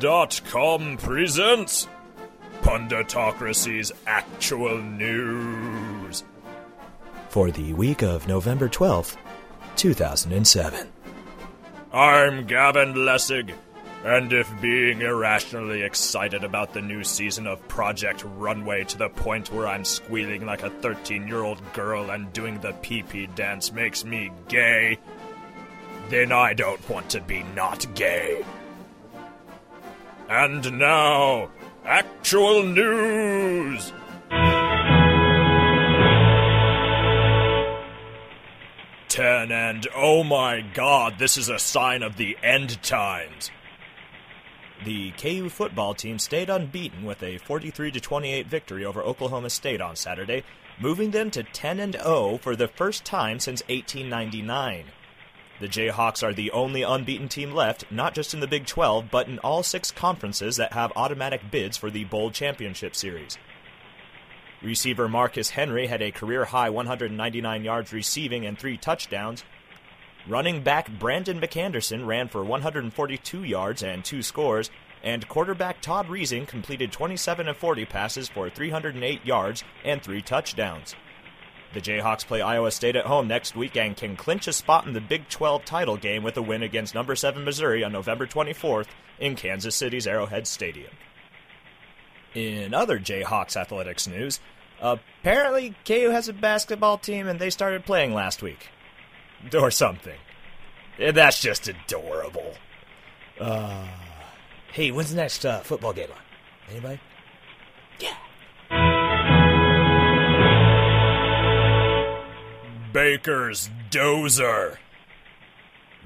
News.com presents Punditocracy's Actual News. For the week of November 12th, 2007. I'm Gavin Lessig, and if being irrationally excited about the new season of Project Runway to the point where I'm squealing like a 13 year old girl and doing the pee pee dance makes me gay, then I don't want to be not gay. And now, actual news! Ten and oh my god, this is a sign of the end times. The KU football team stayed unbeaten with a 43 28 victory over Oklahoma State on Saturday, moving them to 10 and 0 for the first time since 1899. The Jayhawks are the only unbeaten team left, not just in the Big 12, but in all six conferences that have automatic bids for the Bowl Championship Series. Receiver Marcus Henry had a career high 199 yards receiving and three touchdowns. Running back Brandon McAnderson ran for 142 yards and two scores, and quarterback Todd Reesing completed 27 of 40 passes for 308 yards and three touchdowns. The Jayhawks play Iowa State at home next week and can clinch a spot in the Big 12 title game with a win against number 7 Missouri on November 24th in Kansas City's Arrowhead Stadium. In other Jayhawks athletics news, apparently KU has a basketball team and they started playing last week. Or something. That's just adorable. Uh, hey, when's the next uh, football game? Anybody? Yeah. Baker's Dozer.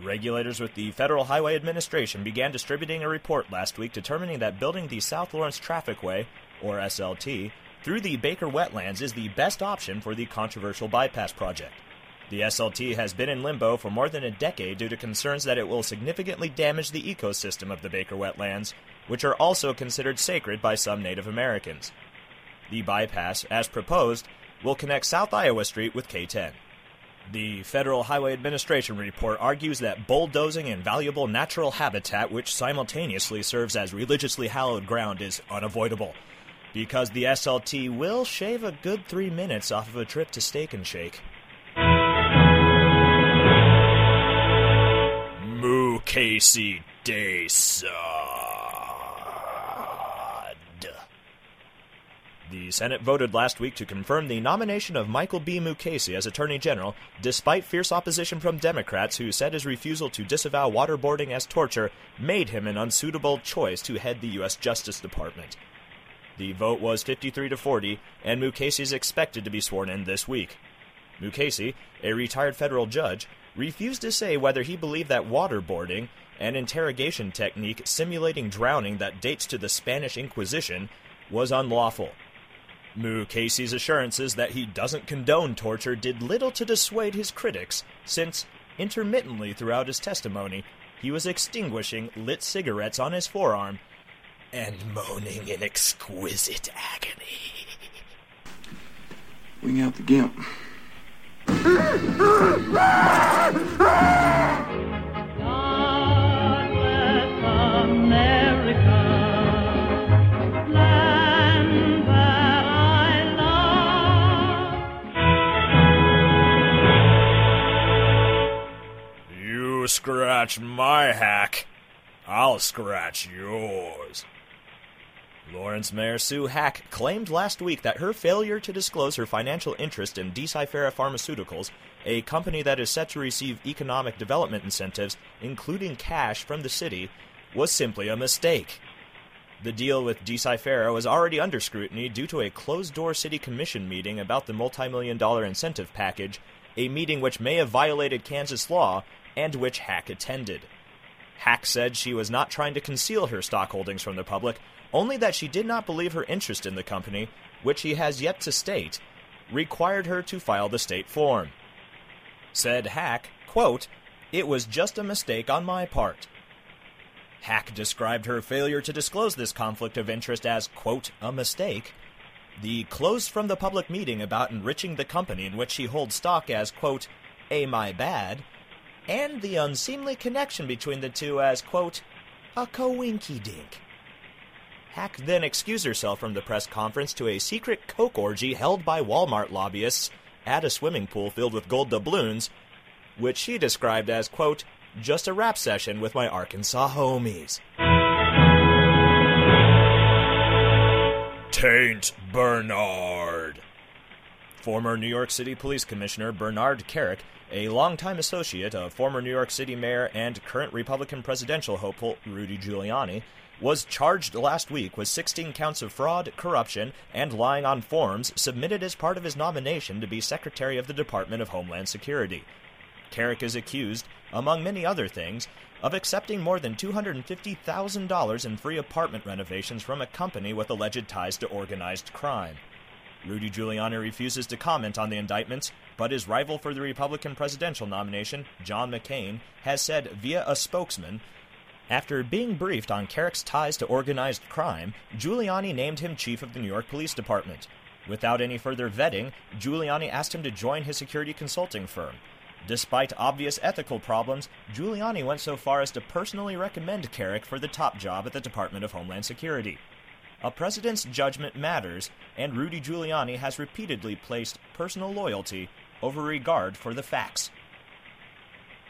Regulators with the Federal Highway Administration began distributing a report last week determining that building the South Lawrence Trafficway, or SLT, through the Baker wetlands is the best option for the controversial bypass project. The SLT has been in limbo for more than a decade due to concerns that it will significantly damage the ecosystem of the Baker wetlands, which are also considered sacred by some Native Americans. The bypass, as proposed, will connect South Iowa Street with K10. The Federal Highway Administration report argues that bulldozing invaluable natural habitat, which simultaneously serves as religiously hallowed ground, is unavoidable. Because the SLT will shave a good three minutes off of a trip to Steak and Shake. Moo Casey Day. The Senate voted last week to confirm the nomination of Michael B. Mukasey as Attorney General, despite fierce opposition from Democrats who said his refusal to disavow waterboarding as torture made him an unsuitable choice to head the U.S. Justice Department. The vote was 53 to 40, and Mukasey is expected to be sworn in this week. Mukasey, a retired federal judge, refused to say whether he believed that waterboarding, an interrogation technique simulating drowning that dates to the Spanish Inquisition, was unlawful. Mukasey's assurances that he doesn't condone torture did little to dissuade his critics, since, intermittently throughout his testimony, he was extinguishing lit cigarettes on his forearm and moaning in exquisite agony. Wing out the gimp. scratch my hack, I'll scratch yours. Lawrence Mayor Sue Hack claimed last week that her failure to disclose her financial interest in Deciphera Pharmaceuticals, a company that is set to receive economic development incentives, including cash from the city, was simply a mistake. The deal with Deciphera was already under scrutiny due to a closed door city commission meeting about the multi-million dollar incentive package, a meeting which may have violated Kansas law and which Hack attended. Hack said she was not trying to conceal her stock holdings from the public, only that she did not believe her interest in the company, which he has yet to state, required her to file the state form. Said Hack, quote, It was just a mistake on my part. Hack described her failure to disclose this conflict of interest as, quote, a mistake. The close from the public meeting about enriching the company in which she holds stock as, quote, a my bad, and the unseemly connection between the two as, quote, A coinky dink. Hack then excused herself from the press conference to a secret coke orgy held by Walmart lobbyists at a swimming pool filled with gold doubloons, which she described as, quote, just a rap session with my Arkansas homies. Taint Bernard. Former New York City Police Commissioner Bernard Kerik, a longtime associate of former New York City Mayor and current Republican presidential hopeful Rudy Giuliani, was charged last week with 16 counts of fraud, corruption, and lying on forms submitted as part of his nomination to be Secretary of the Department of Homeland Security. Kerik is accused, among many other things, of accepting more than $250,000 in free apartment renovations from a company with alleged ties to organized crime. Rudy Giuliani refuses to comment on the indictments, but his rival for the Republican presidential nomination, John McCain, has said via a spokesman after being briefed on Kerik's ties to organized crime, Giuliani named him chief of the New York Police Department. Without any further vetting, Giuliani asked him to join his security consulting firm. Despite obvious ethical problems, Giuliani went so far as to personally recommend Carrick for the top job at the Department of Homeland Security. A president's judgment matters, and Rudy Giuliani has repeatedly placed personal loyalty over regard for the facts.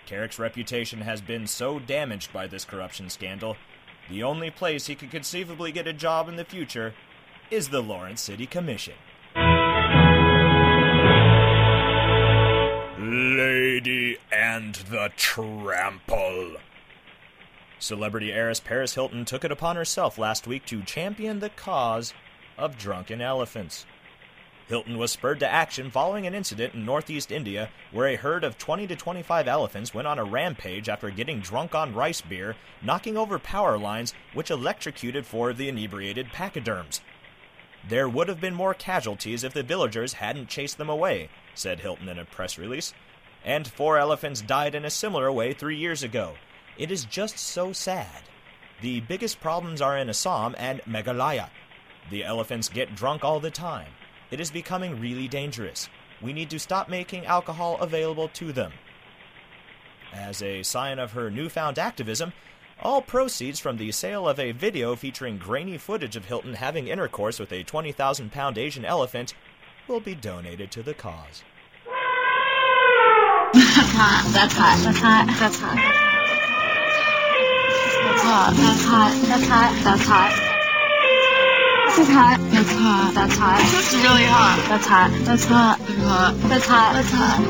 Kerik's reputation has been so damaged by this corruption scandal, the only place he could conceivably get a job in the future is the Lawrence City Commission. Lady and the Trample. Celebrity heiress Paris Hilton took it upon herself last week to champion the cause of drunken elephants. Hilton was spurred to action following an incident in northeast India where a herd of 20 to 25 elephants went on a rampage after getting drunk on rice beer, knocking over power lines, which electrocuted four of the inebriated pachyderms. There would have been more casualties if the villagers hadn't chased them away, said Hilton in a press release. And four elephants died in a similar way three years ago. It is just so sad. The biggest problems are in Assam and Meghalaya. The elephants get drunk all the time. It is becoming really dangerous. We need to stop making alcohol available to them. As a sign of her newfound activism, all proceeds from the sale of a video featuring grainy footage of Hilton having intercourse with a 20,000 pound Asian elephant will be donated to the cause. That's hot. That's hot. That's hot. That's hot. That's hot. That's hot. That's. That's. This is hot. That's hot. That's hot. This is really hot. That's hot. That's hot. That's hot. That's hot. That's hot.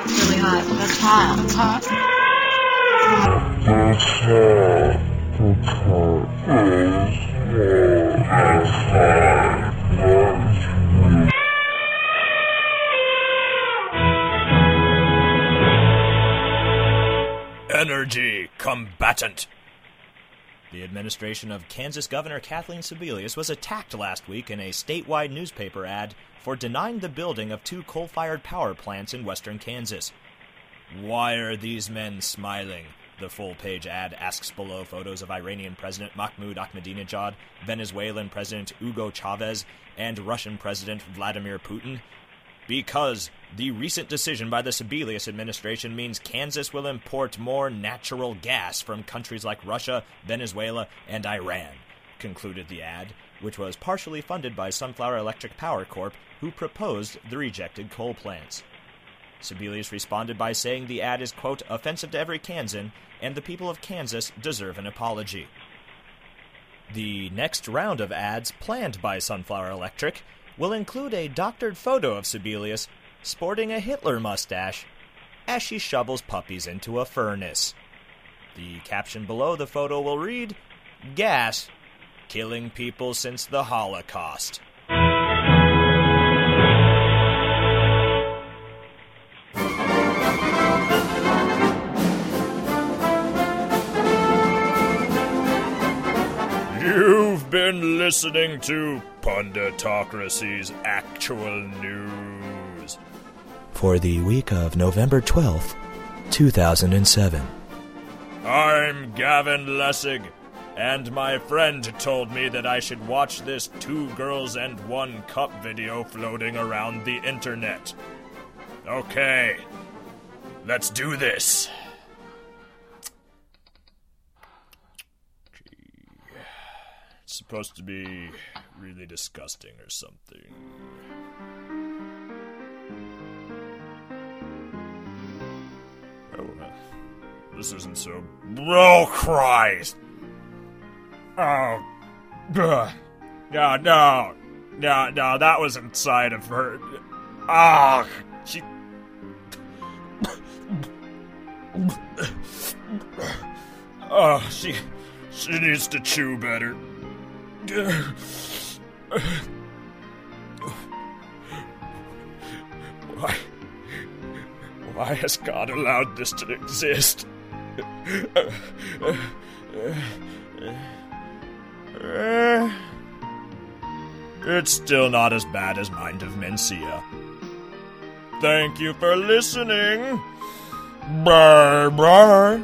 That's really hot. That's hot. That's hot. That's hot. That's hot. That's hot. Energy combatant. The administration of Kansas Governor Kathleen Sebelius was attacked last week in a statewide newspaper ad for denying the building of two coal fired power plants in western Kansas. Why are these men smiling? The full page ad asks below photos of Iranian President Mahmoud Ahmadinejad, Venezuelan President Hugo Chavez, and Russian President Vladimir Putin. Because the recent decision by the Sebelius administration means Kansas will import more natural gas from countries like Russia, Venezuela, and Iran, concluded the ad, which was partially funded by Sunflower Electric Power Corp., who proposed the rejected coal plants. Sebelius responded by saying the ad is, quote, offensive to every Kansan, and the people of Kansas deserve an apology. The next round of ads planned by Sunflower Electric will include a doctored photo of Sebelius sporting a Hitler mustache as she shovels puppies into a furnace. The caption below the photo will read Gas, killing people since the Holocaust. You've been listening to Punditocracy's Actual News for the week of November 12th, 2007. I'm Gavin Lessig, and my friend told me that I should watch this Two Girls and One Cup video floating around the internet. Okay, let's do this. It's supposed to be really disgusting or something. This isn't so. Oh, Christ! Oh. Ugh. No, no. No, no, that was inside of her. Ah, she. Oh, she. She needs to chew better. Why? Why has God allowed this to exist? It's still not as bad as Mind of Mencia. Thank you for listening. Bye bye.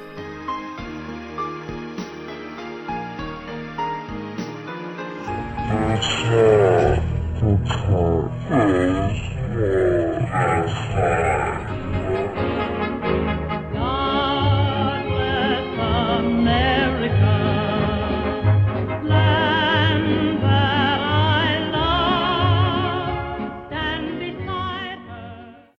That's all.